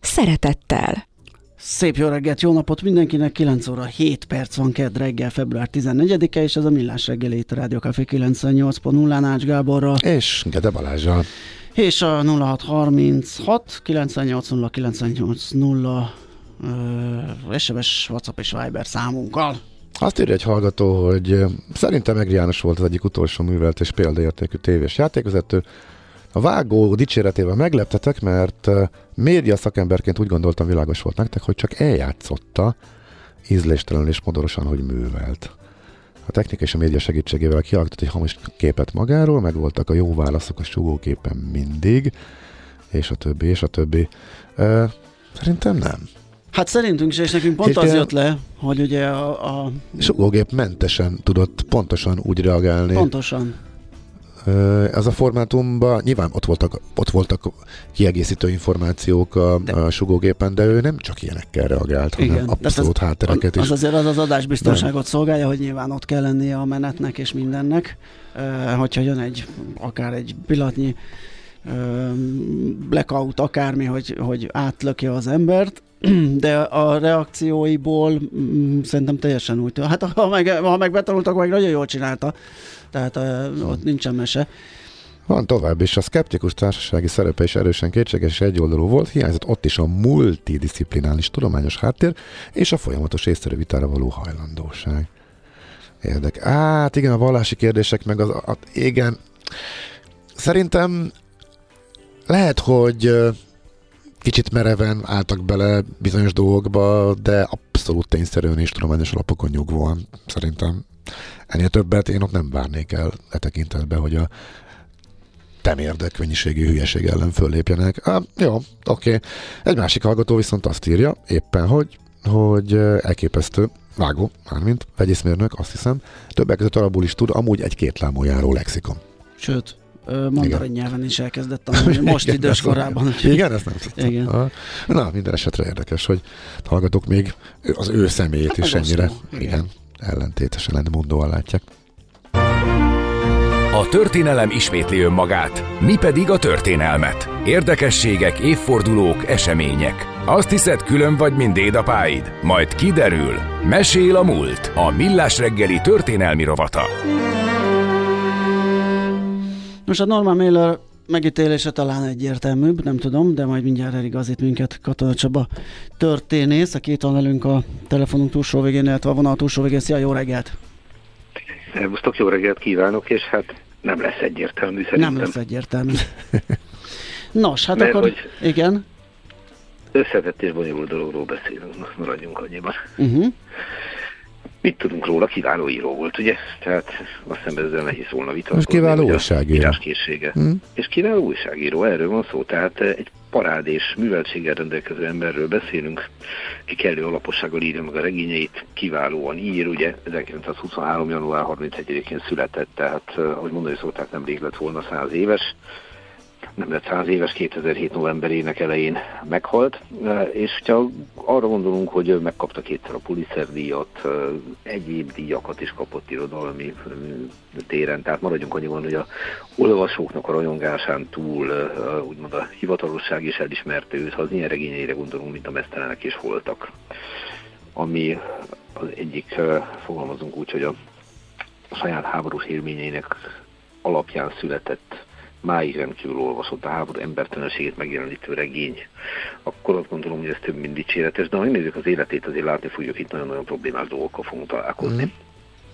szeretettel. Szép jó reggelt, jó napot mindenkinek, 9 óra 7 perc van kedd reggel, február 14-e, és ez a Millás reggeli itt a Rádió Café 98.0 Nács Gáborral. És Gede Balázsral. És a 0636 980 980 SMS, WhatsApp és Viber számunkkal. Azt írja egy hallgató, hogy szerintem meg János volt az egyik utolsó művelt és példaértékű tévés játékvezető. A vágó dicséretével megleptetek, mert média szakemberként úgy gondoltam világos volt nektek, hogy csak eljátszotta ízléstelenül és modorosan, hogy művelt. A technika és a média segítségével kialakított egy hamis képet magáról, meg voltak a jó válaszok a sugóképen mindig, és a többi, és a többi. Szerintem nem. Hát szerintünk is, és nekünk pont az jött le, hogy ugye a... a... Sugógép mentesen tudott pontosan úgy reagálni. Pontosan. Ez a formátumban nyilván ott voltak, ott voltak kiegészítő információk a, de, a sugógépen, de ő nem csak ilyenekkel reagált, igen, hanem abszolút az, háttereket is. Az azért az az adásbiztonságot nem. szolgálja, hogy nyilván ott kell lennie a menetnek és mindennek. Hogyha jön egy, akár egy pillanatnyi blackout, akármi, hogy, hogy átlöki az embert, de a reakcióiból mm, szerintem teljesen úgy. Hát ha meg, ha meg betanultak, meg nagyon jól csinálta, tehát uh, ott nincsen mese. Van tovább is, a szkeptikus társasági szerepe is erősen kétséges és egyoldalú volt, hiányzott ott is a multidisziplinális tudományos háttér és a folyamatos észszerű vitára való hajlandóság. Érdek. Hát igen, a vallási kérdések meg az, a, igen, szerintem lehet, hogy kicsit mereven álltak bele bizonyos dolgokba, de abszolút tényszerűen és tudományos alapokon nyugvóan szerintem ennél többet én ott nem várnék el e tekintetben, hogy a temérdek mennyiségű hülyeség ellen föllépjenek. Ah, jó, oké. Okay. Egy másik hallgató viszont azt írja éppen, hogy, hogy elképesztő, vágó, mármint vegyészmérnök, azt hiszem, többek között arabul is tud, amúgy egy két lámójáró lexikon. Sőt, mandarin nyelven is elkezdett tanulni, most Igen, idős korában. Igen, ezt nem tudtam. Igen. Na, minden esetre érdekes, hogy hallgatók még az ő személyét hát is ennyire igen. igen, ellentétesen mondóan látják. A történelem ismétli önmagát, mi pedig a történelmet. Érdekességek, évfordulók, események. Azt hiszed, külön vagy, mint dédapáid? Majd kiderül. Mesél a múlt. A Millás reggeli történelmi rovata. Most a Norman Mailer megítélése talán egyértelműbb, nem tudom, de majd mindjárt eligazít minket Katona Csaba történész, aki itt van velünk a telefonunk túlsó végén, illetve a vonal túlsó végén. Szia, jó reggelt! Szervusztok, jó reggelt kívánok, és hát nem lesz egyértelmű szerintem. Nem lesz egyértelmű. Nos, hát Mert akkor, hogy igen. Összetett és bonyolult dologról beszélünk, maradjunk annyiban. Uh-huh. Mit tudunk róla? Kiváló író volt, ugye? Tehát azt hiszem ezzel nehéz volna vitatkozni. Most kiváló újságíró. Hmm. És kiváló újságíró, erről van szó. Tehát egy parád és műveltséggel rendelkező emberről beszélünk, ki kellő alapossággal írja meg a regényeit, kiválóan ír, ugye 1923. január 31-én született, tehát ahogy mondani szokták, nem rég lett volna száz éves nem lett száz éves, 2007 novemberének elején meghalt, és ha arra gondolunk, hogy megkapta kétszer a Pulitzer díjat, egyéb díjakat is kapott irodalmi téren, tehát maradjunk annyiban, hogy a olvasóknak a rajongásán túl úgymond a hivatalosság is elismerte őt, ha az ilyen regényeire gondolunk, mint a mesztelenek is voltak. Ami az egyik, fogalmazunk úgy, hogy a saját háborús élményeinek alapján született máig rendkívül olvasott a háború embertelenségét megjelenítő regény, akkor azt gondolom, hogy ez több mint dicséretes, de ha megnézzük az életét, azért látni fogjuk, itt nagyon-nagyon problémás dolgokkal fogunk találkozni. Mm.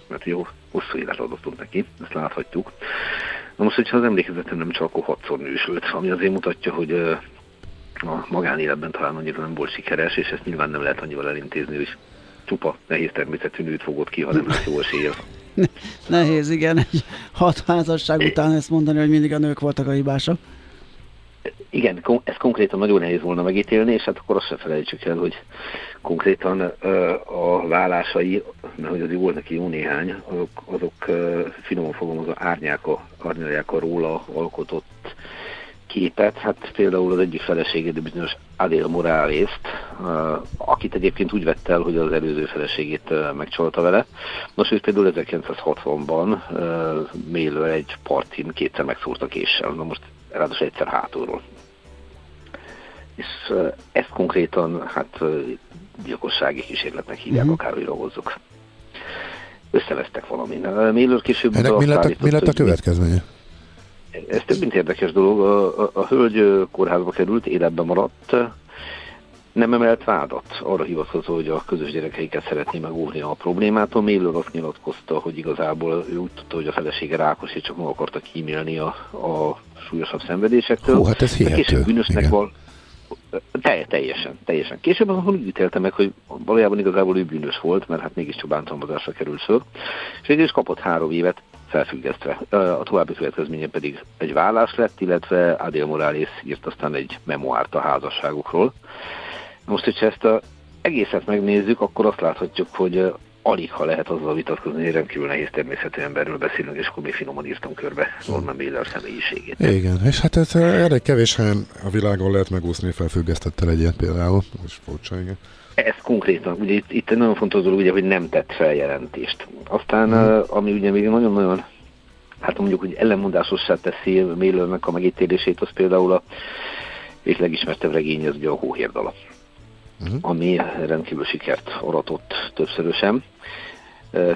Mert jó, hosszú élet adott neki, ezt láthatjuk. Na most, hogyha az emlékezetem nem csak akkor hatszor nősült, ami azért mutatja, hogy a magánéletben talán annyira nem volt sikeres, és ezt nyilván nem lehet annyival elintézni, hogy csupa nehéz természetű nőt fogott ki, hanem hát jó esélye Nehéz, igen, egy hat házasság után ezt mondani, hogy mindig a nők voltak a hibások. Igen, ez konkrétan nagyon nehéz volna megítélni, és hát akkor azt se felejtsük el, hogy konkrétan a vállásai, mert hogy azért volt neki jó néhány, azok, azok finoman fogom, az árnyáka, árnyalják a róla alkotott képet, hát például az egyik feleségét, bizonyos Adél Morales-t, akit egyébként úgy vett el, hogy az előző feleségét megcsalta vele. Nos, ő például 1960-ban Mélő egy partin kétszer megszúrta késsel, na most ráadásul egyszer hátulról. És ezt konkrétan hát gyilkossági kísérletnek hívják, uh-huh. akárhogy hozzuk. Összevesztek valamin. Mélőr később... Ennek mi lett, a, mi lett a következménye? Ez több mint érdekes dolog. A, a, a hölgy kórházba került, életben maradt, nem emelt vádat, arra hivatkozó, hogy a közös gyerekeiket szeretné megóvni a problémától. Mélőr azt nyilatkozta, hogy igazából ő úgy tudta, hogy a felesége rákos, és csak meg akarta kímélni a, a súlyosabb szenvedésektől. Hú, hát ez hihető. Később bűnösnek val, teljesen, teljesen. Később azonban úgy ítélte meg, hogy valójában igazából ő bűnös volt, mert hát mégiscsak bántalmazásra került föl, és végül is kapott három évet felfüggesztve. A további következménye pedig egy vállás lett, illetve Adél Morales írt aztán egy memoárt a házasságukról. Most, hogyha ezt a egészet megnézzük, akkor azt láthatjuk, hogy alig ha lehet azzal vitatkozni, hogy rendkívül nehéz természetű emberről beszélünk, és akkor még finoman írtam körbe Norman Miller személyiségét. Igen, és hát ez elég kevés helyen a világon lehet megúszni, felfüggesztettel egy ilyet például, és furcsa, igen. Ez konkrétan, ugye itt, itt nagyon fontos dolog, ugye, hogy nem tett feljelentést. Aztán, hmm. ami ugye még nagyon-nagyon, hát mondjuk, hogy ellenmondásossá teszi Millernek a megítélését, az például a és legismertebb regény, az ugye a Hóhérdala uh-huh. ami rendkívül sikert aratott többszörösen.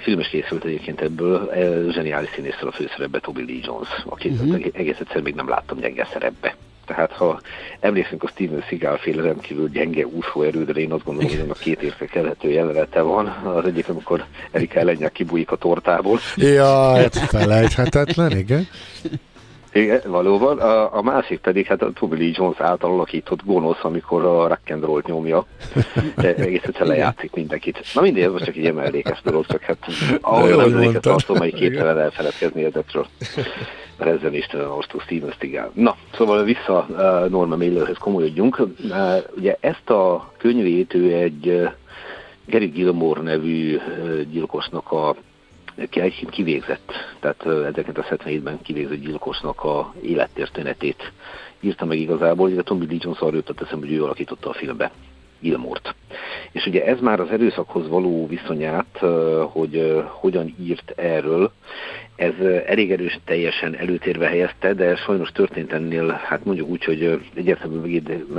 Filmes készült egyébként ebből, zseniális színésszel a főszerepbe Toby Lee Jones, akit uh-huh. egész egyszer még nem láttam gyenge szerepbe. Tehát ha emlékszünk a Steven Seagal féle rendkívül gyenge úszóerődre, én azt gondolom, hogy a két értekelhető jelenete van. Az egyik, amikor Erika ellennyel kibújik a tortából. Jaj, felejthetetlen, igen. Igen, valóban. A, a másik pedig hát a Tommy Lee Jones által alakított gonosz, amikor a rock and roll nyomja. Egész egyszer lejátszik mindenkit. Na mindegy, ez most csak egy emellékes dolog, csak hát ahol az emléket tartom, hogy képtelen elfeledkezni ezekről. Mert ezzel Istenem most Steven Stigál. Na, szóval vissza uh, Norma Millerhez komolyodjunk. Uh, ugye ezt a könyvét ő egy uh, Gary Gilmore nevű gyilkosnak a egyébként kivégzett, tehát 1977-ben kivégzett gyilkosnak a élettörténetét írta meg igazából, illetve Tommy Lee Jones arra jutott eszembe, hogy ő alakította a filmbe. Gilmort. És ugye ez már az erőszakhoz való viszonyát, hogy hogyan írt erről, ez elég erős teljesen előtérve helyezte, de sajnos történt ennél, hát mondjuk úgy, hogy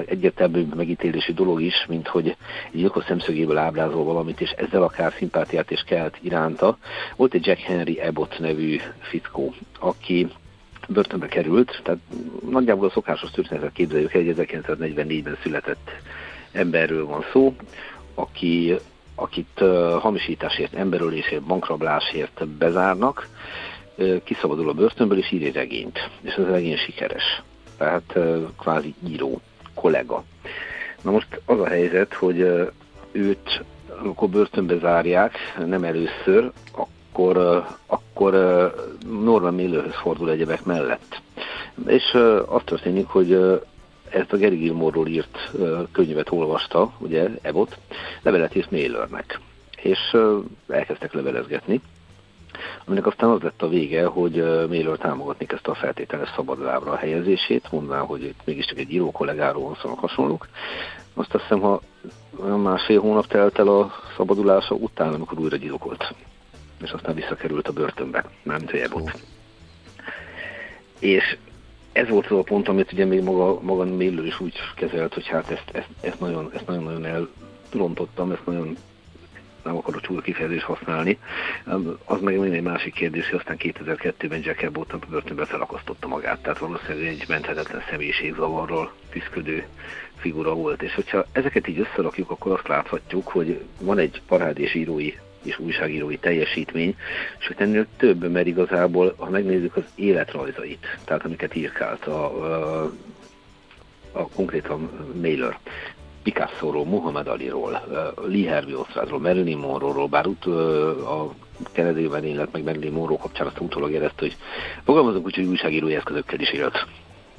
egyértelmű, megítélési dolog is, mint hogy egy gyilkos szemszögéből ábrázol valamit, és ezzel akár szimpátiát is kelt iránta. Volt egy Jack Henry Abbott nevű fickó, aki börtönbe került, tehát nagyjából a szokásos történetet képzeljük egy 1944-ben született emberről van szó, aki, akit hamisításért, emberölésért, bankrablásért bezárnak, kiszabadul a börtönből és ír egy regényt. És ez a regény sikeres. Tehát kvázi író, kollega. Na most az a helyzet, hogy őt amikor börtönbe zárják, nem először, akkor, akkor Norman Millerhöz fordul egyebek mellett. És azt történik, hogy ezt a Gary Gilmore-ról írt könyvet olvasta, ugye, Ebot, levelet írt Mailernek. És elkezdtek levelezgetni, aminek aztán az lett a vége, hogy Mailer támogatni kezdte a feltételes szabadlábra a helyezését, mondvá, hogy itt mégiscsak egy író kollégáról van szóval hasonlók. Azt hiszem, ha másfél hónap telt el a szabadulása után, amikor újra gyilkolt. És aztán visszakerült a börtönbe, mármint hogy Ebot. És ez volt az a pont, amit ugye még maga, maga Miller is úgy kezelt, hogy hát ezt, ezt, ezt, nagyon, ezt nagyon-nagyon elrontottam, ezt nagyon nem akarok csúra kifejezést használni. Az meg egy másik kérdés, hogy aztán 2002-ben Jack Abbott a börtönbe felakasztotta magát, tehát valószínűleg egy menthetetlen személyiségzavarral küzdő figura volt. És hogyha ezeket így összerakjuk, akkor azt láthatjuk, hogy van egy parádés írói és újságírói teljesítmény, hogy ennél több, mert igazából, ha megnézzük az életrajzait, tehát amiket írkált a, a, a konkrétan Mailer, Picasso-ról, Muhammad Ali-ról, Lee Harvey Oswaldról, Marilyn Monroe-ról, bár ut, a Kennedy-ben élet, meg Marilyn Monroe kapcsán azt utólag érezte, hogy fogalmazunk úgy, hogy újságírói eszközökkel is élt.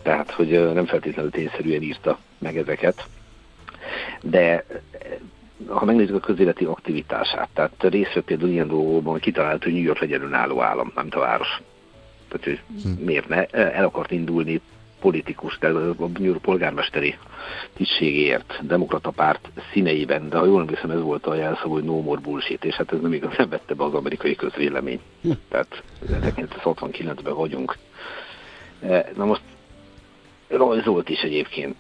tehát hogy nem feltétlenül tényszerűen írta meg ezeket, de ha megnézzük a közéleti aktivitását, tehát részt vett például ilyen dolgokban, hogy kitalált, hogy New York legyen önálló állam, nem a város. Tehát, hogy hm. miért ne? El akart indulni politikus, de a New York polgármesteri tisztségért, demokrata párt színeiben, de ha jól emlékszem, ez volt a jelszó, hogy no more bullshit, és hát ez nem igazán vette be az amerikai közvélemény. Hm. Tehát 1969-ben vagyunk. E, na most rajzolt is egyébként,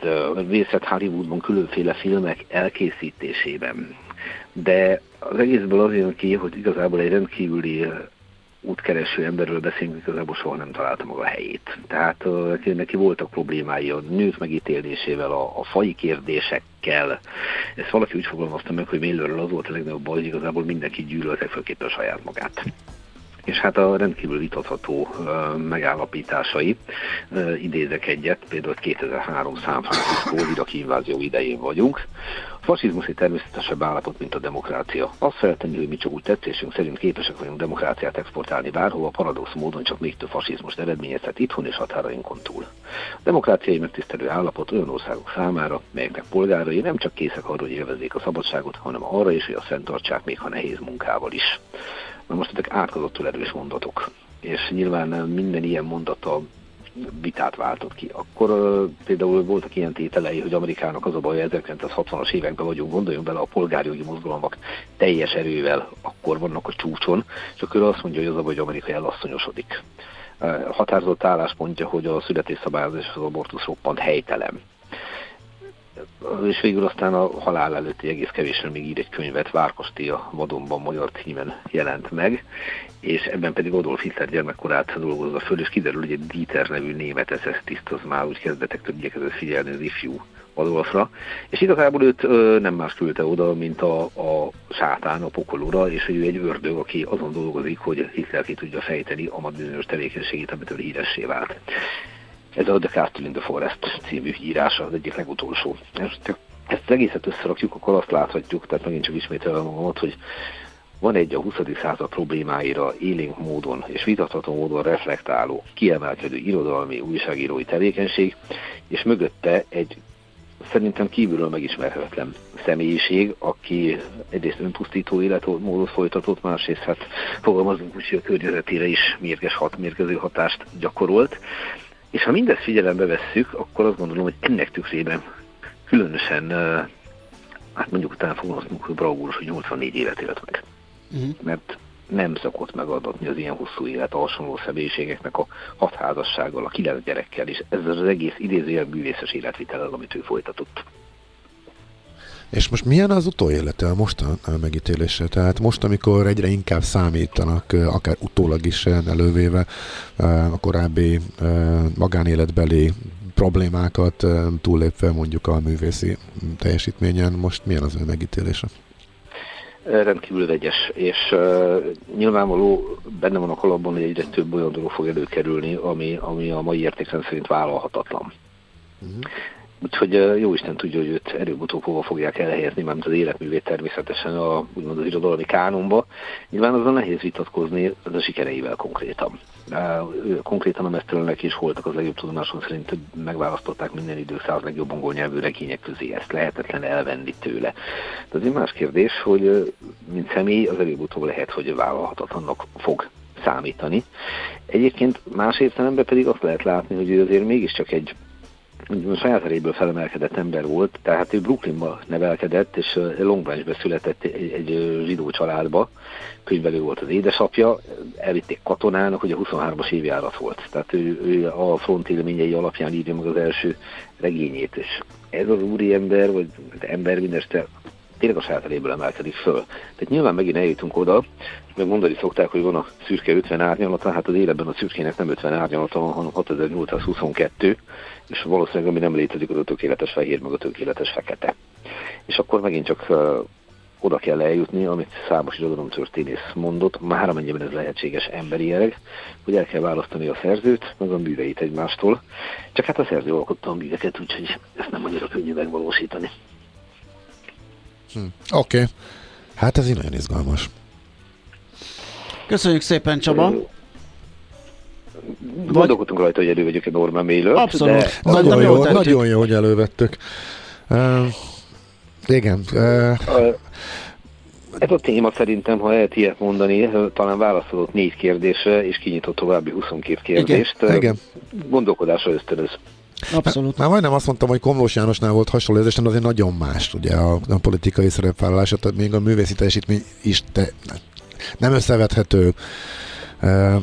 részlet Hollywoodban különféle filmek elkészítésében. De az egészből az jön ki, hogy igazából egy rendkívüli útkereső emberről beszélünk, igazából soha nem találta maga a helyét. Tehát neki voltak problémái a nők megítélésével, a, a fai kérdésekkel. Ezt valaki úgy fogalmazta meg, hogy Millerről az volt a legnagyobb baj, hogy igazából mindenki gyűlölte főképpen a saját magát és hát a rendkívül vitatható megállapításai. Idézek egyet, például 2003 San Francisco iraki invázió idején vagyunk. A fasizmus egy természetesebb állapot, mint a demokrácia. Azt feltenni, hogy mi csak úgy tetszésünk szerint képesek vagyunk demokráciát exportálni bárhova, paradox módon csak még több fasizmust eredményezhet itthon és határainkon túl. A demokráciai megtisztelő állapot olyan országok számára, melyeknek polgárai nem csak készek arra, hogy élvezzék a szabadságot, hanem arra is, hogy a fenntartsák még ha nehéz munkával is. Na most ezek átkozottul erős mondatok, és nyilván minden ilyen mondata vitát váltott ki. Akkor uh, például voltak ilyen tételei, hogy Amerikának az a baj, 1960-as években vagyunk, gondoljunk bele a polgárjogi mozgalmak teljes erővel akkor vannak a csúcson, és akkor azt mondja, hogy az a baj, hogy Amerika elasszonyosodik. Uh, határozott álláspontja, hogy a születésszabályozás az abortusz roppant helytelen és végül aztán a halál előtti egész kevésre még ír egy könyvet, Várkosti a vadonban magyar címen jelent meg, és ebben pedig Adolf Hitler gyermekkorát dolgozza föl, és kiderül, hogy egy Dieter nevű német SS tiszt az már úgy kezdetektől igyekezett figyelni az ifjú Adolfra, és igazából őt ö, nem más küldte oda, mint a, a sátán, a pokolóra, és hogy ő egy ördög, aki azon dolgozik, hogy Hitler ki tudja fejteni a bizonyos tevékenységét, amitől híressé vált. Ez a The Castle in the Forest című írása, az egyik legutolsó. Ezt, ezt egészet összerakjuk, akkor azt láthatjuk, tehát megint csak ismételve magamat, hogy van egy a 20. század problémáira élénk módon és vitatható módon reflektáló, kiemelkedő irodalmi, újságírói tevékenység, és mögötte egy szerintem kívülről megismerhetetlen személyiség, aki egyrészt önpusztító életmódot folytatott, másrészt hát fogalmazunk úgy, hogy a környezetére is mérges hat, mérgező hatást gyakorolt, és ha mindezt figyelembe vesszük, akkor azt gondolom, hogy ennek tükrében különösen, hát mondjuk utána fogalmazunk, hogy bravúros, hogy 84 évet élt meg. Uh-huh. Mert nem szokott megadatni az ilyen hosszú élet a hasonló személyiségeknek a hat házassággal, a kilenc gyerekkel, és ez az egész idézőjel művészes életvitellel, amit ő folytatott. És most milyen az utóélete a mostan megítélése? Tehát most, amikor egyre inkább számítanak, akár utólag is elővéve a korábbi magánéletbeli problémákat túllépve mondjuk a művészi teljesítményen, most milyen az ő megítélése? rendkívül vegyes, és uh, nyilvánvaló benne van a kalapban, hogy egyre több olyan dolog fog előkerülni, ami, ami a mai értékrend szerint vállalhatatlan. Uh-huh. Úgyhogy jó Isten tudja, hogy őt előbb-utóbb hova fogják elhelyezni, mert az életművét természetesen a, úgymond az irodalmi kánonba. Nyilván azon nehéz vitatkozni, az a sikereivel konkrétan. Konkrétan a mesztelenek is voltak az legjobb tudomásom szerint, megválasztották minden idők száz legjobb angol nyelvű regények közé. Ezt lehetetlen elvenni tőle. De az egy más kérdés, hogy mint személy az előbb-utóbb lehet, hogy vállalhatatlannak fog számítani. Egyébként más értelemben pedig azt lehet látni, hogy ő azért mégiscsak egy a saját eréből felemelkedett ember volt, tehát ő Brooklynba nevelkedett, és Long Branchbe született egy, egy zsidó családba, könyvelő volt az édesapja, elvitték katonának, hogy a 23-as évjárat volt. Tehát ő, ő a front élményei alapján írja meg az első regényét, és ez az úriember, vagy ember mindeste tényleg a saját emelkedik föl. Tehát nyilván megint eljutunk oda, meg mondani szokták, hogy van a szürke 50 árnyalata, hát az életben a szürkének nem 50 árnyalata van, hanem 6822, és valószínűleg ami nem létezik, az a tökéletes fehér, meg a tökéletes fekete. És akkor megint csak oda kell eljutni, amit számos történész mondott, már amennyiben ez lehetséges emberileg, hogy el kell választani a szerzőt, meg a műveit egymástól. Csak hát a szerző alkotta a műveket, úgyhogy ezt nem annyira könnyű megvalósítani. Hm. Oké. Okay. Hát ez így nagyon izgalmas. Köszönjük szépen, Csaba! Gondolkodtunk rajta, hogy elővegyük egy Norman Mailer. Abszolút. De Nagyon jó, tettük. nagyon jó, hogy elővettük. Uh, igen, uh, Ö, Ez a téma szerintem, ha lehet ilyet mondani, talán válaszolott négy kérdésre, és kinyitott további 22 kérdést. Igen, igen. Gondolkodásra ösztönöz. Abszolút. Már majdnem azt mondtam, hogy Komlós Jánosnál volt hasonló érzés, de azért nagyon más, ugye a, a politikai szerepvállalása, tehát még a művészi teljesítmény is te, nem összevethető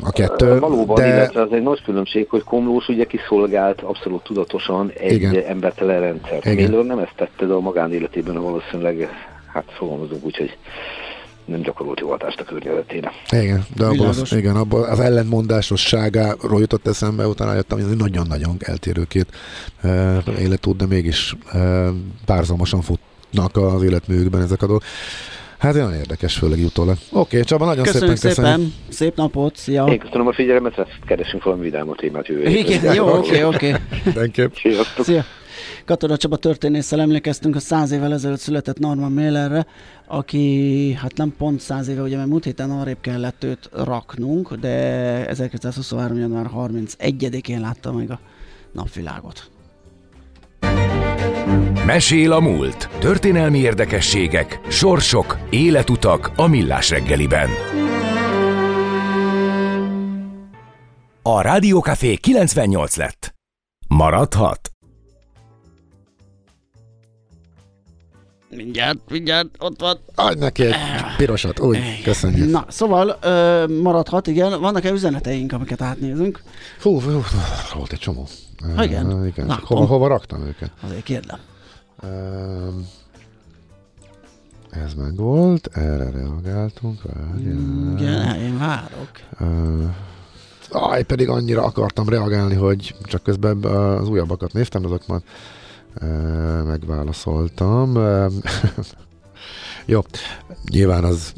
a kettő. Valóban, de illetve az egy nagy különbség, hogy Komlós ugye kiszolgált abszolút tudatosan egy Igen. Embertelen rendszert. Igen. Miller nem ezt tette, de a magánéletében valószínűleg, hát fogalmazunk úgy, hogy nem gyakorolt jó hatást a környezetére. igen, de abból az, igen, abból az ellentmondásosságáról jutott eszembe, utána jöttem, hogy nagyon-nagyon eltérő két uh, életút, de mégis uh, párzamosan futnak az életműükben ezek a dolgok. Hát nagyon érdekes, főleg utólag. Oké, okay, Csaba, nagyon Köszönjük szépen szépen, köszönjük. szép napot, szia! Én köszönöm a figyelmet, ezt keresünk valami vidámot témát jövő. Igen, jó, oké, oké. Mindenképp. Sziasztok! Szia! Katona Csaba történésszel emlékeztünk a száz évvel ezelőtt született Norman Mailerre, aki hát nem pont száz éve, ugye mert múlt héten arrébb kellett őt raknunk, de 1923. január 31-én látta meg a napvilágot. Mesél a múlt. Történelmi érdekességek, sorsok, életutak a millás reggeliben. A Rádiókafé 98 lett. Maradhat? Mindjárt, mindjárt, ott van. Adj neki egy pirosat, úgy, köszönjük. Na, szóval ö, maradhat, igen. Vannak-e üzeneteink, amiket átnézünk? Hú, hú, volt egy csomó. Ha, igen. Uh, igen. Látom. Hova, hova raktam őket? Azért kérdem. Um, ez meg volt, erre reagáltunk. várjál. Igen, én várok. Uh, aj, pedig annyira akartam reagálni, hogy csak közben az újabbakat néztem, azokat uh, megválaszoltam. Jó, nyilván az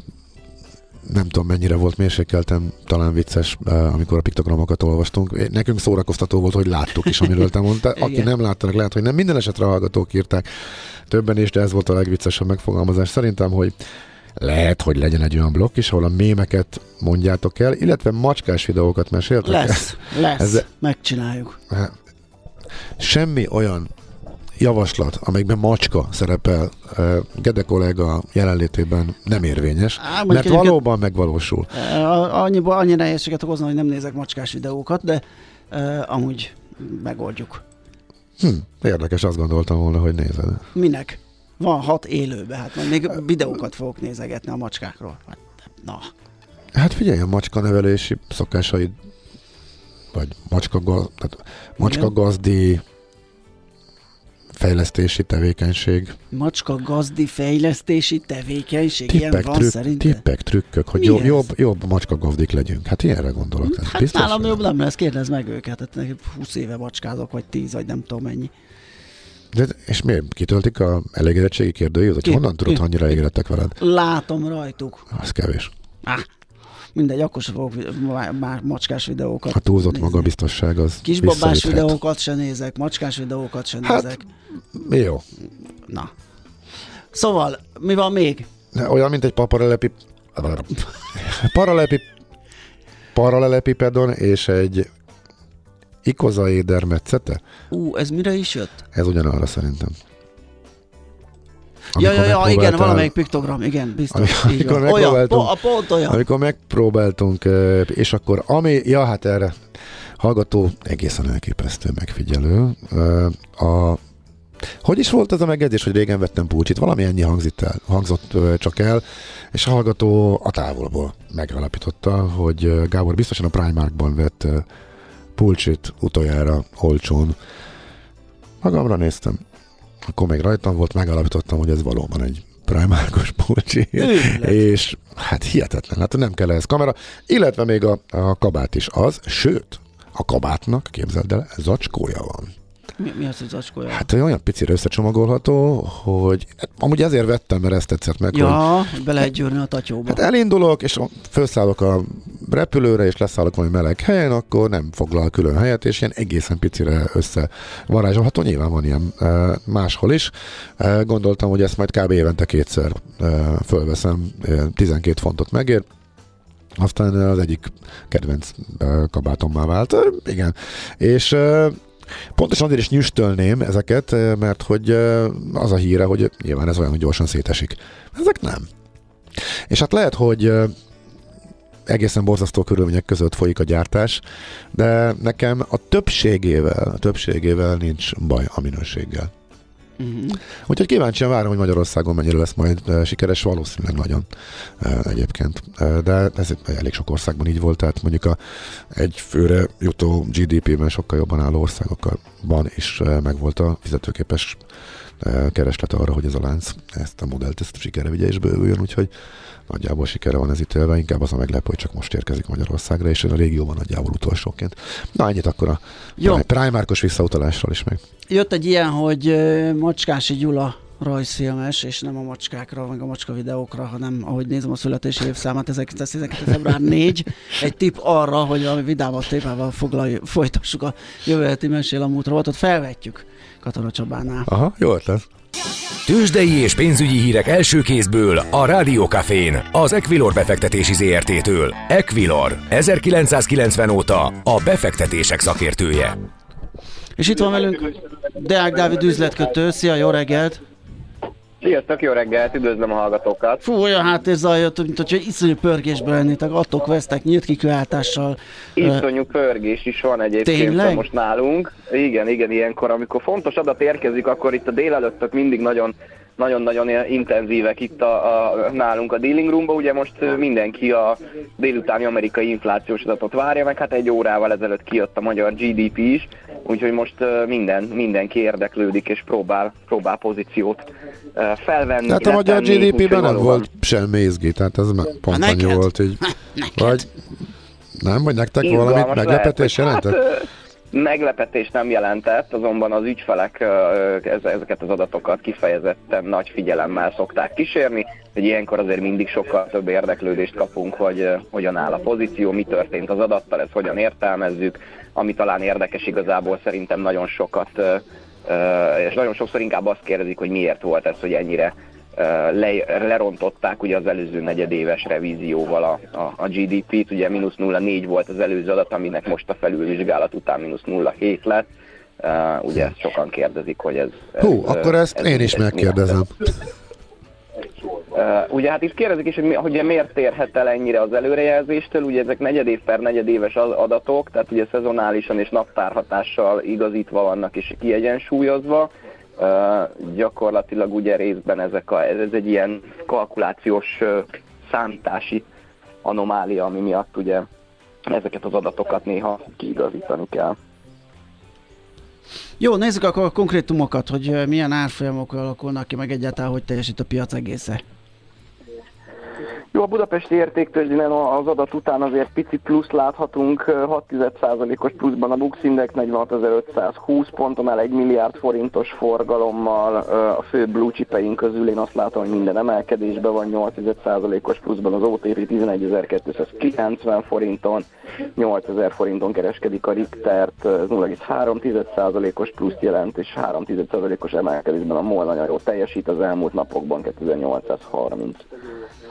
nem tudom mennyire volt mérsékeltem, talán vicces, amikor a piktogramokat olvastunk. Nekünk szórakoztató volt, hogy láttuk is, amiről te mondtál. Aki nem látta, lehet, hogy nem. Minden esetre hallgatók írták többen is, de ez volt a legviccesebb megfogalmazás. Szerintem, hogy lehet, hogy legyen egy olyan blokk is, ahol a mémeket mondjátok el, illetve macskás videókat meséltek. Lesz, lesz. Ez- Megcsináljuk. Semmi olyan javaslat, amelyikben macska szerepel Gede kollega jelenlétében nem érvényes, Á, mert valóban megvalósul. Annyiba, annyi nehézséget okozna, hogy nem nézek macskás videókat, de uh, amúgy megoldjuk. Hm, érdekes, azt gondoltam volna, hogy nézed. Minek? Van hat élőbe, hát majd még videókat fogok nézegetni a macskákról. Na, Hát figyelj, a macska nevelési szokásaid, vagy macska, gaz, tehát macska gazdi fejlesztési tevékenység, macska gazdi fejlesztési tevékenység, ilyen tippek, van trükk, szerintem? tippek trükkök, hogy jobb, jobb, jobb macska gazdik legyünk. Hát ilyenre gondolok. Hát biztos, nálam jobb nem lesz, kérdezd meg őket. Hát nekik 20 éve macskázok, vagy 10, vagy nem tudom mennyi. De, és miért? Kitöltik a elégedettségi kérdőjét? Hogy honnan tudod, annyira elégedettek veled? Látom rajtuk. Az kevés. Ah, mindegy, akkor sem fogok már macskás videókat A túlzott nézni. magabiztosság az Kisbabás videókat se nézek, macskás videókat se Hát- nézek. Jó. Na. Szóval, mi van még? Olyan, mint egy paralelepi... Paralepi... Paralelepipedon és egy ikozaéder metszete? Ú, ez mire is jött? Ez ugyanarra szerintem. Ja, ja, ja, igen, valamelyik piktogram, igen, biztos. Ami- így amikor van. Olyan, a pont olyan. Amikor megpróbáltunk, és akkor ami, ja hát erre hallgató egészen elképesztő megfigyelő. A, hogy is volt ez a megjegyzés, hogy régen vettem pulcsit? Valami ennyi hangzott, el, hangzott csak el, és a hallgató a távolból megalapította, hogy Gábor biztosan a Primarkban vett pulcsit utoljára olcsón. Magamra néztem, akkor még rajtam volt, megalapítottam, hogy ez valóban egy Primarkos pulcsi. És hát hihetetlen, hát nem kell ehhez kamera, illetve még a, a kabát is az, sőt, a kabátnak, képzeld el, zacskója van. Mi, mi az, hogy zacskója? Hát olyan picire összecsomagolható, hogy amúgy ezért vettem, mert ezt tetszett meg, hogy ja, be lehet gyűrni a tatyóba. Hát elindulok, és felszállok a repülőre, és leszállok valami meleg helyen, akkor nem foglal külön helyet, és ilyen egészen picire összevarázsolható. Nyilván van ilyen máshol is. Gondoltam, hogy ezt majd kb. évente kétszer fölveszem, e, 12 fontot megér, aztán az egyik kedvenc kabátommá vált. Igen. És Pontosan azért is nyüstölném ezeket, mert hogy az a híre, hogy nyilván ez olyan, hogy gyorsan szétesik. Ezek nem. És hát lehet, hogy egészen borzasztó körülmények között folyik a gyártás, de nekem a többségével, a többségével nincs baj a minőséggel. Uh-huh. Úgyhogy kíváncsian várom, hogy Magyarországon mennyire lesz majd uh, sikeres, valószínűleg nagyon uh, egyébként. Uh, de ez elég sok országban így volt, tehát mondjuk a egy főre jutó GDP-ben sokkal jobban álló országokban is megvolt a fizetőképes kereslet arra, hogy ez a lánc ezt a modellt ezt sikerre vigye és bővüljön, úgyhogy nagyjából sikere van ez ítélve, inkább az a meglepő, hogy csak most érkezik Magyarországra, és a régióban nagyjából utolsóként. Na, ennyit akkor a Jó. Primárkos visszautalásról is meg. Jött egy ilyen, hogy Macskási Gyula rajzfilmes, és nem a macskákra, meg a macska videókra, hanem ahogy nézem a születési évszámát, 1912. február 4, egy tip arra, hogy a vidámabb tépával foglalj, folytassuk a jövő heti mesél a múltra, ott felvetjük Katona Csabánál. Aha, jó ötlet. Tőzsdei és pénzügyi hírek első kézből a Rádiókafén, az Equilor befektetési ZRT-től. Equilor, 1990 óta a befektetések szakértője. És itt van velünk Deák Dávid üzletkötő. Szia, jó reggelt! Sziasztok, jó reggelt, üdvözlöm a hallgatókat! Fú, olyan háttér jött, mint hogyha iszonyú pörgésben lennétek, attok vesztek, nyílt kikváltással. Iszonyú pörgés is van egyébként Tényleg? most nálunk. Igen, igen, ilyenkor, amikor fontos adat érkezik, akkor itt a délelőttök mindig nagyon nagyon-nagyon intenzívek itt a, a, nálunk a dealing roomba, ugye most mindenki a délutáni amerikai inflációs adatot várja, meg hát egy órával ezelőtt kijött a magyar GDP is, úgyhogy most minden, mindenki érdeklődik és próbál, próbál pozíciót felvenni. Tehát a magyar GDP-ben nem volt semmi izgi, tehát ez pont annyi volt így. Vagy nem, vagy nektek Izgalmas valamit meglepetés jelentett? Hát, Meglepetés nem jelentett, azonban az ügyfelek ezeket az adatokat kifejezetten nagy figyelemmel szokták kísérni, hogy ilyenkor azért mindig sokkal több érdeklődést kapunk, hogy hogyan áll a pozíció, mi történt az adattal, ezt hogyan értelmezzük, ami talán érdekes igazából szerintem nagyon sokat, és nagyon sokszor inkább azt kérdezik, hogy miért volt ez, hogy ennyire le, lerontották ugye az előző negyedéves revízióval a, a, a GDP-t, ugye mínusz 0,4 volt az előző adat, aminek most a felülvizsgálat után mínusz 0,7 lett. Uh, ugye ezt sokan kérdezik, hogy ez... ez Hú, akkor ezt ez, én is ez megkérdezem. Uh, ugye hát itt kérdezik is, hogy, hogy miért térhet el ennyire az előrejelzéstől, ugye ezek negyedév per negyedéves adatok, tehát ugye szezonálisan és naptárhatással igazítva vannak és kiegyensúlyozva, Uh, gyakorlatilag ugye részben ezek a, ez egy ilyen kalkulációs uh, számítási anomália, ami miatt ugye ezeket az adatokat néha kiigazítani kell. Jó, nézzük akkor a konkrétumokat, hogy milyen árfolyamok alakulnak ki, meg egyáltalán hogy teljesít a piac egésze. Jó, a budapesti értéktőzsdén az adat után azért pici plusz láthatunk, 6,1%-os pluszban a Bux Index 46.520 ponton el egy milliárd forintos forgalommal, a fő blue chipeink közül én azt látom, hogy minden emelkedésben van, 8,1%-os pluszban az OTP 11.290 forinton, 8.000 forinton kereskedik a Richtert, 0,3%-os pluszt jelent, és 3,1%-os emelkedésben a MOL nagyon jól teljesít az elmúlt napokban 2830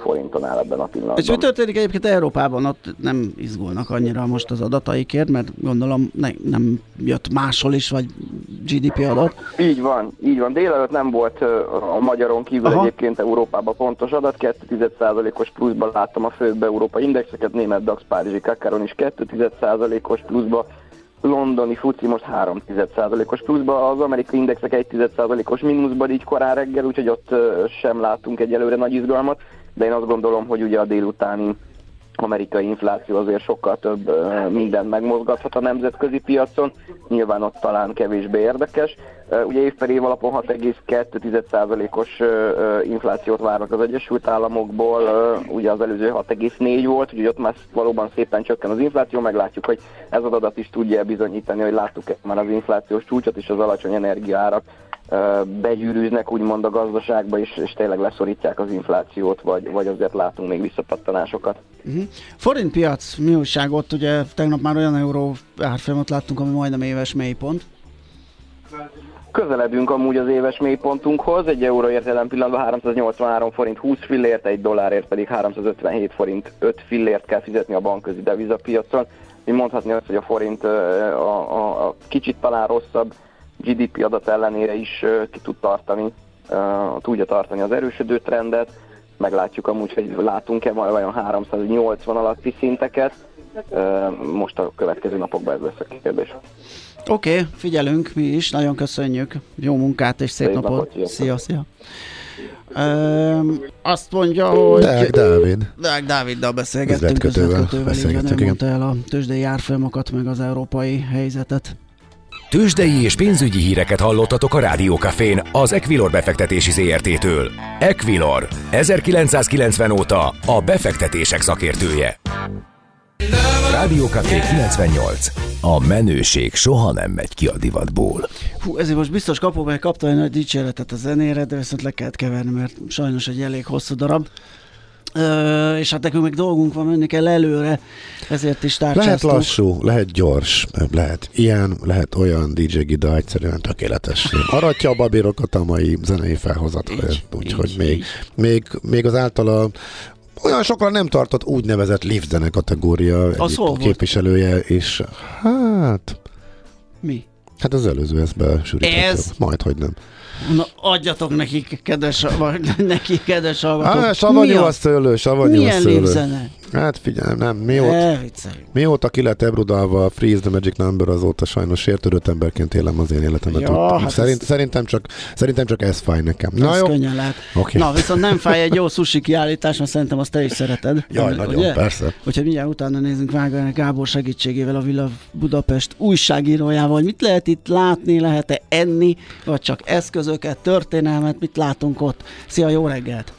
forinton áll ebben a pillanatban. És mi történik egyébként Európában? Ott nem izgulnak annyira most az adataikért, mert gondolom ne, nem jött máshol is, vagy GDP adat? Így van, így van. Délelőtt nem volt a magyaron kívül Aha. egyébként Európában pontos adat, 2,1%-os pluszban láttam a főbb Európa indexeket, német DAX, Párizsi Kakaron is 2,1%-os pluszban, londoni fuci most 3,1%-os pluszba, az amerikai indexek 1,1%-os mínuszban így korán reggel, úgyhogy ott sem látunk egyelőre nagy izgalmat de én azt gondolom, hogy ugye a délutáni amerikai infláció azért sokkal több mindent megmozgathat a nemzetközi piacon, nyilván ott talán kevésbé érdekes. Ugye év per év alapon 6,2%-os inflációt várnak az Egyesült Államokból, ugye az előző 6,4 volt, úgyhogy ott már valóban szépen csökken az infláció, meglátjuk, hogy ez az adat is tudja bizonyítani, hogy láttuk már az inflációs csúcsot és az alacsony energiaárak begyűrűznek úgymond a gazdaságba, és, és tényleg leszorítják az inflációt, vagy, vagy azért látunk még visszapattanásokat. Uh-huh. Forint piac, mi újság ott? Ugye tegnap már olyan euró árfolyamot láttunk, ami majdnem éves mélypont. Közeledünk amúgy az éves mélypontunkhoz, egy euróért jelen pillanatban 383 forint 20 fillért, egy dollárért pedig 357 forint 5 fillért kell fizetni a bankközi devizapiacon. Mi mondhatni azt, hogy a forint a, a, a kicsit talán rosszabb GDP adat ellenére is ki tud tartani, tudja tartani az erősödő trendet. Meglátjuk amúgy, hogy látunk-e vajon 380 alatti szinteket. Most a következő napokban ez lesz a kérdés. Oké, okay, figyelünk mi is, nagyon köszönjük. Jó munkát és szép, szép napot. napot szia, szia. Um, azt mondja, hogy... Deák Dávid. Deák Dáviddal beszélgettünk, üzletkötővel, beszélgettünk, igen. mondta el a tőzsdei árfolyamokat, meg az európai helyzetet. Tőzsdei és pénzügyi híreket hallottatok a Rádiókafén az Equilor befektetési ZRT-től. Equilor, 1990 óta a befektetések szakértője. Rádiókafé 98. A menőség soha nem megy ki a divatból. Hú, ezért most biztos kapok, mert kapta egy nagy dicséretet a zenére, de viszont le kellett keverni, mert sajnos egy elég hosszú darab. Ö, és hát nekünk még dolgunk van, menni kell előre, ezért is tárcsáztunk. Lehet lassú, lehet gyors, lehet ilyen, lehet olyan DJ Gida egyszerűen tökéletes. Aratja a babérokat a mai zenei felhozat, úgyhogy még, még, még az általa olyan sokra nem tartott úgynevezett lift kategória a képviselője, és hát... Mi? Hát az előző ezt besűríthető. Ez? Majd, hogy nem. Na, adjatok nekik, kedves, vagy neki, kedves hallgatók. Ah, savanyú a szőlő, savanyú Milyen a szőlő. Népzene? Hát figyelj, nem, mióta, mióta ki lett ebrudálva a Freeze the Magic Number, azóta sajnos sértődött emberként élem az én életemet. Ja, hát Szerint, ez... szerintem, csak, szerintem csak ez fáj nekem. Na ez jó? könnyen lehet. Okay. Na, viszont nem fáj egy jó sushi kiállítás, mert szerintem azt te is szereted. Jaj, nagyon, ugye? persze. Úgyhogy mindjárt utána nézzünk Vágán Gábor segítségével a Villa Budapest újságírójával. Mit lehet itt látni, lehet-e enni, vagy csak eszközöket, történelmet, mit látunk ott? Szia, jó reggelt!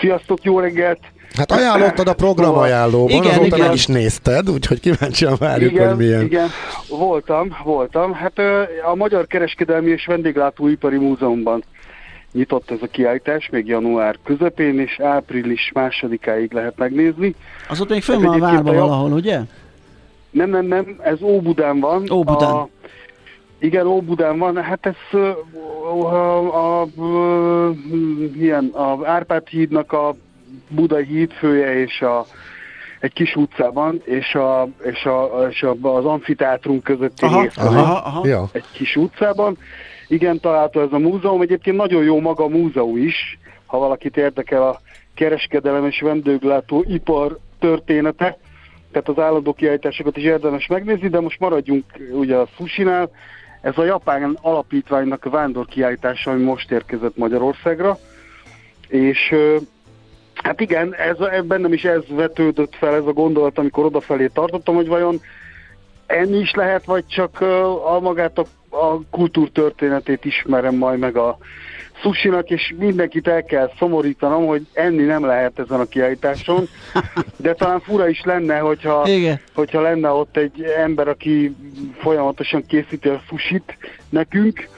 Sziasztok, jó reggelt! Hát ajánlottad a program ajánlóban, igen, azóta igen. meg is nézted, úgyhogy kíváncsian várjuk, igen, hogy milyen. Igen, voltam, voltam. Hát a Magyar Kereskedelmi és Vendéglátóipari Múzeumban nyitott ez a kiállítás, még január közepén, és április másodikáig lehet megnézni. Az ott még fönn van a várban valahol, ugye? Nem, nem, nem, ez Óbudán van. Óbudán. A, igen, Óbudán van, hát ez a, a, a, a, ilyen, a Árpád hídnak a Budai hídfője és a, egy kis utcában, és, a, és, a, és a, az amfiteátrum közötti aha, rész aha, aha. egy kis utcában. Igen, található ez a múzeum. Egyébként nagyon jó maga a múzeum is, ha valakit érdekel a kereskedelem és vendéglátó ipar története. Tehát az állandó kiállításokat is érdemes megnézni, de most maradjunk ugye a Fusinál. Ez a japán alapítványnak a vándor kiállítása, ami most érkezett Magyarországra. És Hát igen, ez, bennem is ez vetődött fel, ez a gondolat, amikor odafelé tartottam, hogy vajon enni is lehet, vagy csak a magát a, a kultúrtörténetét ismerem majd meg a susinak, és mindenkit el kell szomorítanom, hogy enni nem lehet ezen a kiállításon, de talán fura is lenne, hogyha, Igen. hogyha lenne ott egy ember, aki folyamatosan készíti a susit nekünk,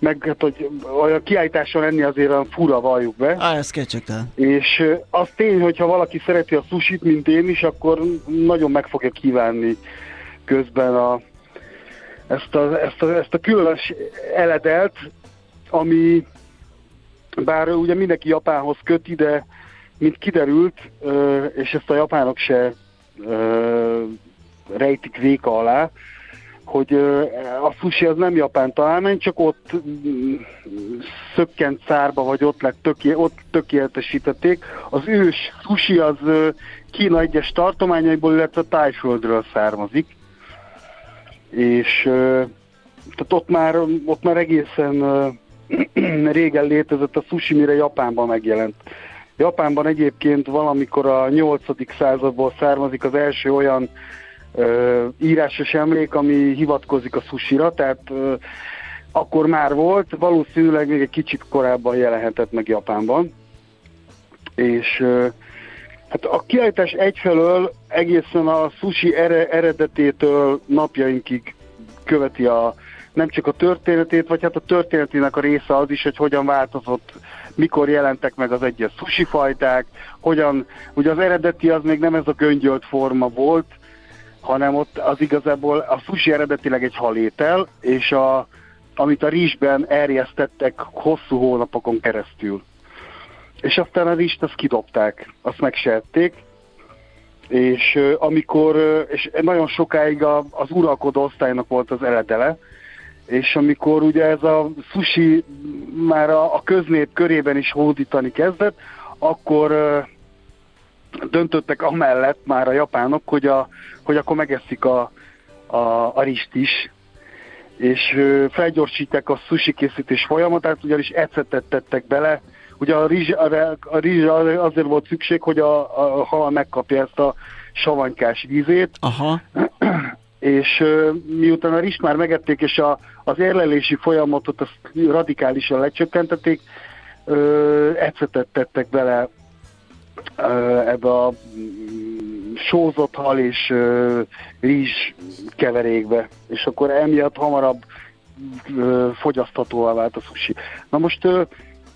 meg hát, hogy a kiállításon lenni azért olyan fura, valljuk be. Á, ez kecsegtelen. És az tény, hogyha valaki szereti a susit, mint én is, akkor nagyon meg fogja kívánni közben a, ezt, a, ezt, a, ezt a különös eledelt, ami bár ugye mindenki Japánhoz köti, de mint kiderült, és ezt a japánok se rejtik véka alá, hogy a sushi az nem japán találmány, csak ott mm, szökkent szárba, vagy ott, lett töké, ott tökéletesítették. Az ős sushi az Kína egyes tartományaiból, illetve Tájföldről származik. És tehát ott már, ott már egészen régen létezett a sushi, mire Japánban megjelent. Japánban egyébként valamikor a 8. századból származik az első olyan írásos emlék, ami hivatkozik a sushira, tehát ö, akkor már volt, valószínűleg még egy kicsit korábban jelenhetett meg Japánban. És ö, hát a kiállítás egyfelől egészen a sushi eredetétől napjainkig követi a, nem csak a történetét, vagy hát a történetének a része az is, hogy hogyan változott, mikor jelentek meg az egyes sushi fajták, hogyan, ugye az eredeti az még nem ez a göngyölt forma volt, hanem ott az igazából a sushi eredetileg egy halétel, és a amit a rizsben erjesztettek hosszú hónapokon keresztül. És aztán a rizst azt kidobták, azt megserték, és amikor, és nagyon sokáig a, az uralkodó osztálynak volt az eredele, és amikor ugye ez a sushi már a, a köznép körében is hódítani kezdett, akkor döntöttek amellett már a japánok, hogy, a, hogy akkor megeszik a, a, a rist is, és felgyorsítják a sushi készítés folyamatát, ugyanis ecetet tettek bele, ugye a rizs, a, a rizs azért volt szükség, hogy a, a hal megkapja ezt a savanykás vízét, Aha. és miután a rizst már megették, és a, az érlelési folyamatot azt radikálisan lecsökkentették, uh, ecetet tettek bele ebbe a mm, sózott hal és rizs keverékbe, és akkor emiatt hamarabb fogyaszthatóvá vált a sushi. Na most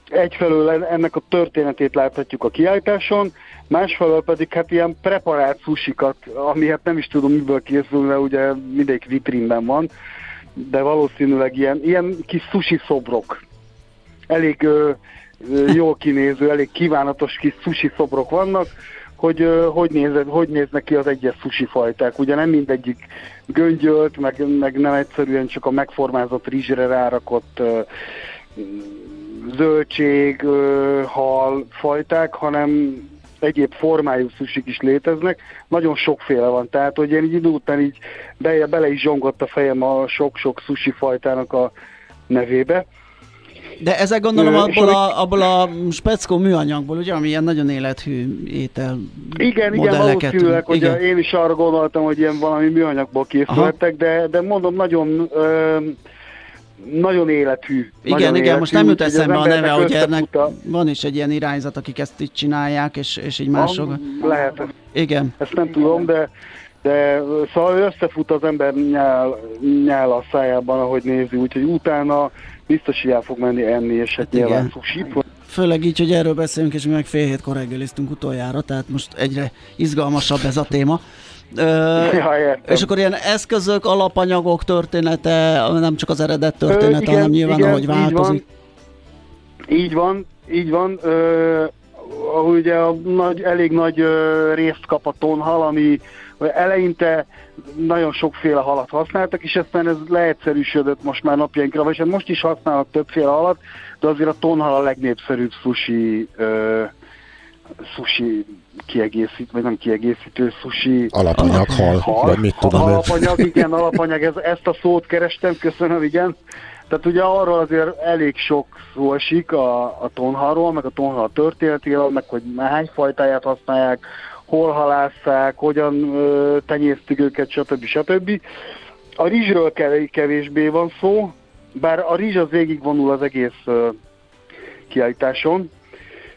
egyfelől ennek a történetét láthatjuk a kiállításon, másfelől pedig hát ilyen preparált sushikat, ami hát nem is tudom miből készül, mert ugye mindegyik vitrínben van, de valószínűleg ilyen, ilyen kis sushi szobrok. Elég ö, jól kinéző, elég kívánatos kis sushi szobrok vannak, hogy hogy, néz, hogy néznek ki az egyes sushi fajták. Ugye nem mindegyik göngyölt, meg, meg nem egyszerűen csak a megformázott rizsre rárakott zöldség, hal fajták, hanem egyéb formájú szusik is léteznek. Nagyon sokféle van, tehát hogy én így idő után így be, bele is zsongott a fejem a sok-sok sushi fajtának a nevébe. De ezek gondolom abból a, abból a speckó műanyagból, ugye, ami ilyen nagyon élethű étel Igen, igen, valószínűleg, hogy igen. én is arra gondoltam, hogy ilyen valami műanyagból készültek, de, de mondom, nagyon ö, nagyon életű. Igen, nagyon igen, életű, most nem jut eszembe a neve, hogy ennek van is egy ilyen irányzat, akik ezt így csinálják, és, és így mások. Lehet, Igen. ezt nem tudom, de, de szóval összefut az ember nyál, nyál a szájában, ahogy nézi, úgyhogy utána biztos, hogy el fog menni enni, és hát, Hát nyilván sushi. Főleg így, hogy erről beszélünk, és mi meg fél hétkor reggeliztünk utoljára, tehát most egyre izgalmasabb ez a téma. Ö, Ja, értem. és akkor ilyen eszközök, alapanyagok története, nem csak az eredet története, Ö, igen, hanem nyilván igen, ahogy változik. Így van, így van. Ö, ugye a nagy, elég nagy ö, részt kap a tonhal, ami eleinte nagyon sokféle halat használtak, és aztán ez leegyszerűsödött most már napjainkra, vagy hát most is használnak többféle halat, de azért a tonhal a legnépszerűbb sushi, ö, sushi kiegészít, vagy nem kiegészítő, sushi Alapanyag, hal, vagy mit tudom én. Alapanyag, igen, alapanyag, ez, ezt a szót kerestem, köszönöm, igen. Tehát ugye arról azért elég sok szó esik a, a tonhalról, meg a tonhal történetéről, meg hogy hány fajtáját használják, hol halásszák, hogyan tenyésztik őket, stb. stb. A rizsről kev- kevésbé van szó, bár a rizs az végigvonul az egész kiállításon.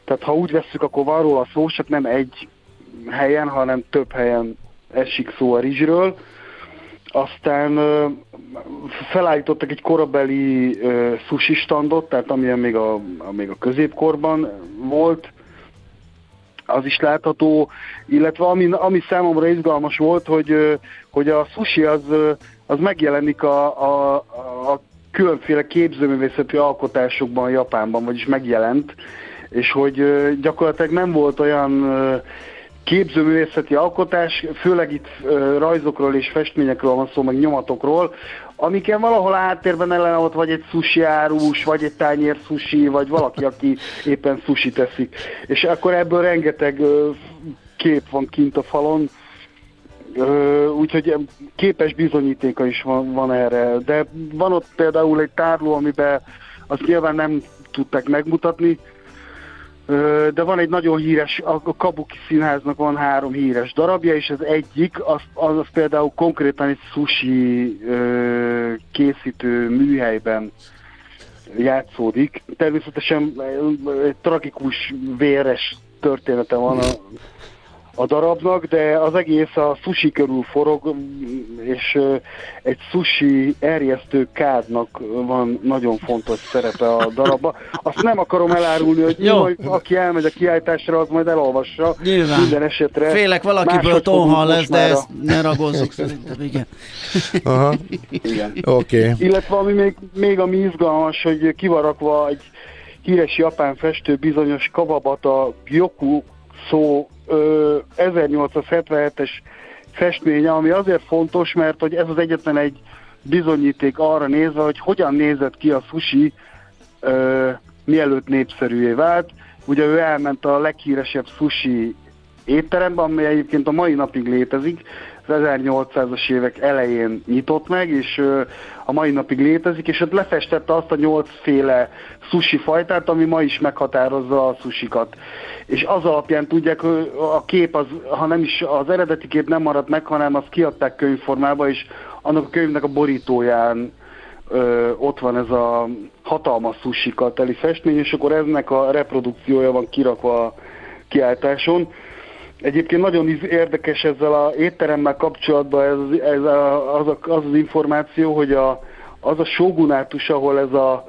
Tehát ha úgy vesszük, akkor van róla szó, csak nem egy helyen, hanem több helyen esik szó a rizsről. Aztán felállítottak egy korabeli sushi standot, tehát amilyen még a, még a középkorban volt, az is látható, illetve ami, ami számomra izgalmas volt, hogy, hogy a sushi az, az megjelenik a, a, a különféle képzőművészeti alkotásokban Japánban, vagyis megjelent, és hogy gyakorlatilag nem volt olyan képzőművészeti alkotás, főleg itt rajzokról és festményekről van szó, meg nyomatokról, amiken valahol a háttérben ellen ott vagy egy sushi árus, vagy egy tányér sushi, vagy valaki, aki éppen sushi teszik. És akkor ebből rengeteg kép van kint a falon, úgyhogy képes bizonyítéka is van, van erre. De van ott például egy tárló, amiben azt nyilván nem tudták megmutatni, de van egy nagyon híres, a Kabuki Színháznak van három híres darabja, és az egyik, az, az, az például konkrétan egy sushi készítő műhelyben játszódik. Természetesen egy tragikus, véres története van a, a darabnak, de az egész a sushi körül forog, és egy sushi erjesztő kádnak van nagyon fontos szerepe a darabba. Azt nem akarom elárulni, hogy Jó. Majd, aki elmegy a kiállításra, az majd elolvassa. Nyilván. Minden esetre. Félek valakiből tonhal lesz, de ezt ne ragozzuk szerintem, igen. Aha. Igen. Oké. Okay. Illetve ami még, még ami izgalmas, hogy kivarakva egy híres japán festő bizonyos Kawabata Gyoku szó 1877-es festménye, ami azért fontos, mert hogy ez az egyetlen egy bizonyíték arra nézve, hogy hogyan nézett ki a sushi ö, mielőtt népszerűvé vált. Ugye ő elment a leghíresebb sushi étterembe, amely egyébként a mai napig létezik, az 1800-as évek elején nyitott meg, és a mai napig létezik, és ott lefestette azt a nyolcféle sushi fajtát, ami ma is meghatározza a sushikat. És az alapján tudják, hogy a kép, az, ha nem is az eredeti kép nem maradt meg, hanem azt kiadták könyvformába, és annak a könyvnek a borítóján ö, ott van ez a hatalmas sushikat teli festmény, és akkor eznek a reprodukciója van kirakva a kiáltáson. Egyébként nagyon érdekes ezzel a étteremmel kapcsolatban ez, ez a, az, a, az az információ, hogy a, az a sógunátus, ahol ez, a,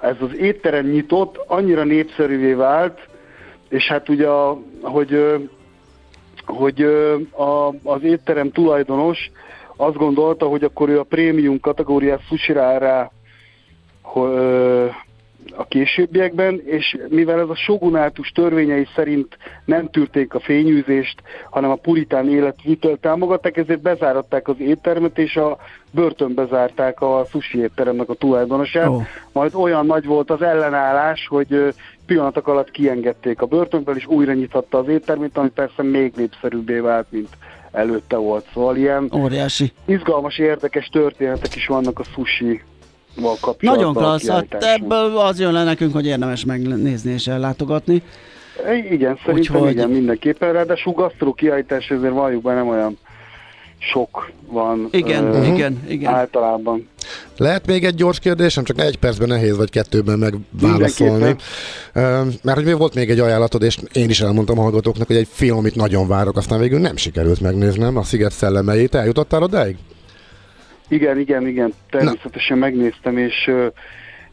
ez az étterem nyitott, annyira népszerűvé vált, és hát ugye, hogy, hogy a, az étterem tulajdonos azt gondolta, hogy akkor ő a prémium kategóriát fussirál rá a későbbiekben, és mivel ez a sogunátus törvényei szerint nem tűrték a fényűzést, hanem a puritán életvitelt támogatták, ezért bezáratták az éttermet, és a börtönbe zárták a sushi étteremnek a tulajdonosát. Oh. Majd olyan nagy volt az ellenállás, hogy pillanatok alatt kiengedték a börtönből, és újra nyithatta az éttermét, ami persze még népszerűbbé vált, mint előtte volt. Szóval ilyen Óriási. izgalmas, érdekes történetek is vannak a sushi nagyon klassz, hát ebből az jön le nekünk, hogy érdemes megnézni és ellátogatni. Igen, szerintem Úgyhogy... igen, mindenképpen, ráadásul gasztró kiállítás, ezért valljuk be nem olyan sok van. Igen, uh, igen, igen. Általában. Lehet még egy gyors kérdésem, csak egy percben nehéz, vagy kettőben megválaszolni. Uh, mert hogy volt még egy ajánlatod, és én is elmondtam a hallgatóknak, hogy egy film, amit nagyon várok, aztán végül nem sikerült megnéznem, a Sziget szellemeit. Eljutottál odáig? Igen, igen, igen, természetesen Na. megnéztem, és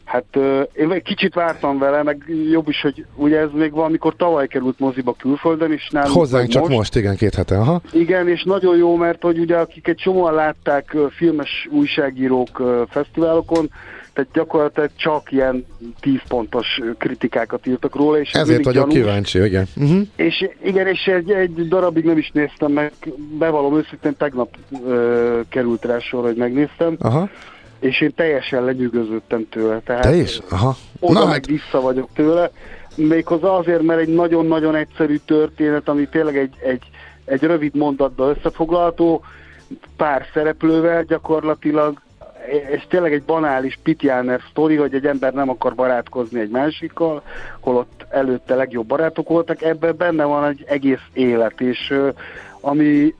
hát én egy kicsit vártam vele, meg jobb is, hogy ugye ez még valamikor tavaly került moziba külföldön, és nálunk Hozzánk csak most. most, igen, két hete, aha. Igen, és nagyon jó, mert hogy ugye akik egy csomóan látták filmes újságírók fesztiválokon, tehát gyakorlatilag csak ilyen 10 pontos kritikákat írtak róla. És Ezért vagyok gyanús. kíváncsi, igen. Uh-huh. És igen, és egy, egy darabig nem is néztem meg, bevallom őszintén, tegnap ö, került rá sor, hogy megnéztem. Aha. És én teljesen lenyűgöződtem tőle. Tehát Te is? Aha. Oda Na, meg hát... vissza vagyok tőle. Méghozzá azért, mert egy nagyon-nagyon egyszerű történet, ami tényleg egy, egy, egy rövid mondatba összefoglalható, pár szereplővel gyakorlatilag és tényleg egy banális pitjáner sztori, hogy egy ember nem akar barátkozni egy másikkal, holott előtte legjobb barátok voltak, ebben benne van egy egész élet, és ami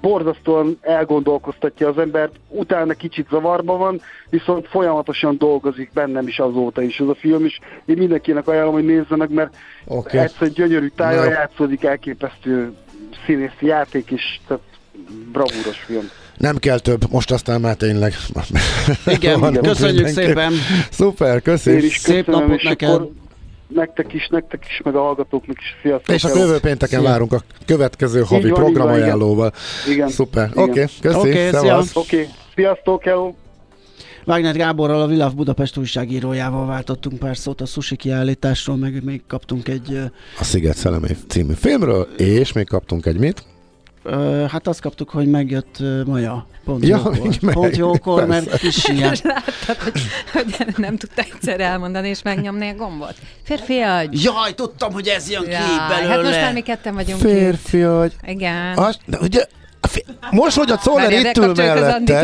borzasztóan elgondolkoztatja az embert, utána kicsit zavarba van, viszont folyamatosan dolgozik bennem is azóta is ez a film, és én mindenkinek ajánlom, hogy nézze meg, mert okay. egyszer gyönyörű tájjal játszódik, elképesztő színészi játék, és tehát bravúros film. Nem kell több, most aztán már tényleg. Igen, igen köszönjük szépen. Szuper, köszönjük. Én is Szép napot neked. Nektek is, nektek is, meg a hallgatóknak is. Sziasztok. És a jövő pénteken Szia. várunk a következő havi programajánlóval. Igen. Szuper. Oké, okay, köszi. Okay, Oké, okay. sziasztok, hello. Wagner Gáborral, a Világ Budapest újságírójával váltottunk pár szót a sushi kiállításról, meg még kaptunk egy... A Sziget Szellemé című filmről, és még kaptunk egy mit? Hát azt kaptuk, hogy megjött Maja. Pont ja, jókor. Meg, Pont jókor, mert kis ilyen. Láttad, hogy, hogy nem tudta egyszer elmondani és megnyomni a gombot. Férfi agy. Jaj, tudtam, hogy ez jön Jaj, ki belőle. Hát most már mi ketten vagyunk Férfi agy. Igen. Az, de ugye Most, hogy a Czoller itt ül mellette,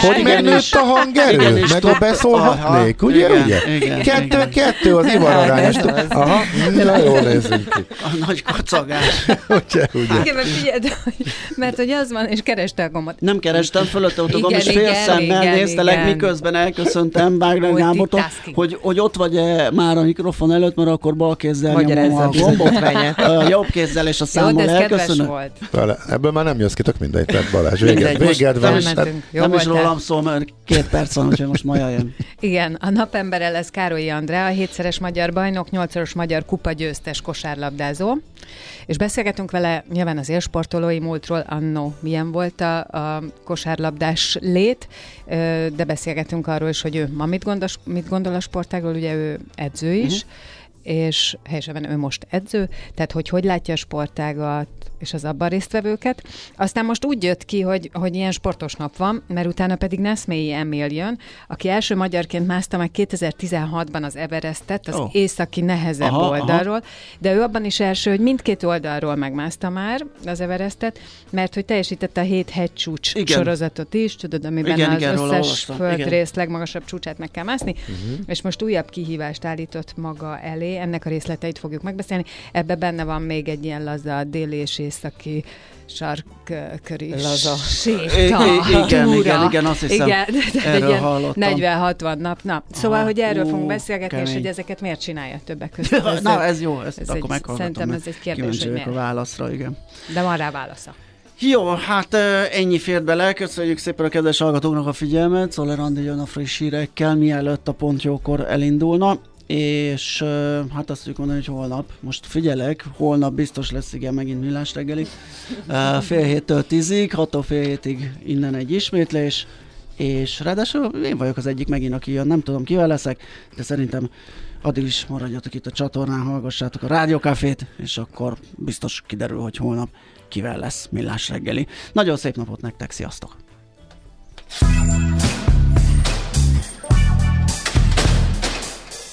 hogy megnőtt a hangerő, meg a beszólhatnék, ugye, igen, ugye? igen, Kettő, igen. kettő az ivararány. Aha, na jól nézünk ki. A nagy kacagás. Ugye, ugye. Igen, mert figyeld, hogy- mert hogy az van, és kereste a gombot. Nem kerestem, fölötte ott a gomb, Igen, és fél igen, szemmel igen, néztelek, igen. miközben elköszöntem Bágner Gábortól, hogy, hogy ott vagy-e már a mikrofon előtt, mert akkor bal kézzel nyomom a gombot, jobb kézzel és a számmal elköszönök. ebből már nem jössz ki, tök mindegy, tehát Balázs, véged, Mindegy, most véged van. nem Hát, Elmentünk. Jó nem is rólam szól, mert két perc van, úgyhogy most Maja jön. Igen, a napembere lesz Károlyi Andrá, a hétszeres magyar bajnok, nyolcszoros magyar kupa győztes kosárlabdázó, és beszélgetünk vele nyilván az élsportolói múltról, annó milyen volt a, a kosárlabdás lét, de beszélgetünk arról is, hogy ő ma mit gondol, mit gondol a sportágról, ugye ő edző is, uh-huh. és helyesen ő most edző, tehát hogy hogy látja a sportágat, és az abban résztvevőket. Aztán most úgy jött ki, hogy, hogy ilyen sportos nap van, mert utána pedig Neszmélyi Emil jön, aki első magyarként mászta meg 2016-ban az Everestet, az oh. északi nehezebb Aha, aha, aha. oldalról, de ő abban is első, hogy mindkét oldalról megmászta már az Everestet, mert hogy teljesítette a hét hegycsúcs Igen. sorozatot is, tudod, amiben Igen, az igen, összes földrész legmagasabb csúcsát meg kell mászni, uh-huh. és most újabb kihívást állított maga elé, ennek a részleteit fogjuk megbeszélni. Ebbe benne van még egy ilyen laza déli és északi sarkköri Laza. séta, I- igen, igen, igen, azt hiszem, igen, erről hallottam. 40-60 nap. Na, szóval, Aha, hogy erről ú, fogunk beszélgetni, és kemény. hogy ezeket miért csinálja többek között. Ez, Na, ez jó, ezt ez akkor egy- meghallgatom. szerintem ez egy kérdés, hogy vagyok a miért. válaszra, igen. De van rá válasza. Jó, hát ennyi fért bele. Köszönjük szépen a kedves hallgatóknak a figyelmet. Szoller Andi jön a friss hírekkel, mielőtt a pont jókor elindulna. És hát azt tudjuk mondani, hogy holnap, most figyelek, holnap biztos lesz igen megint millás reggeli. Fél héttől tízig, hattól fél hétig innen egy ismétlés, és ráadásul én vagyok az egyik megint, aki jön, nem tudom kivel leszek, de szerintem addig is maradjatok itt a csatornán, hallgassátok a rádiókafét, és akkor biztos kiderül, hogy holnap kivel lesz millás reggeli. Nagyon szép napot nektek, sziasztok!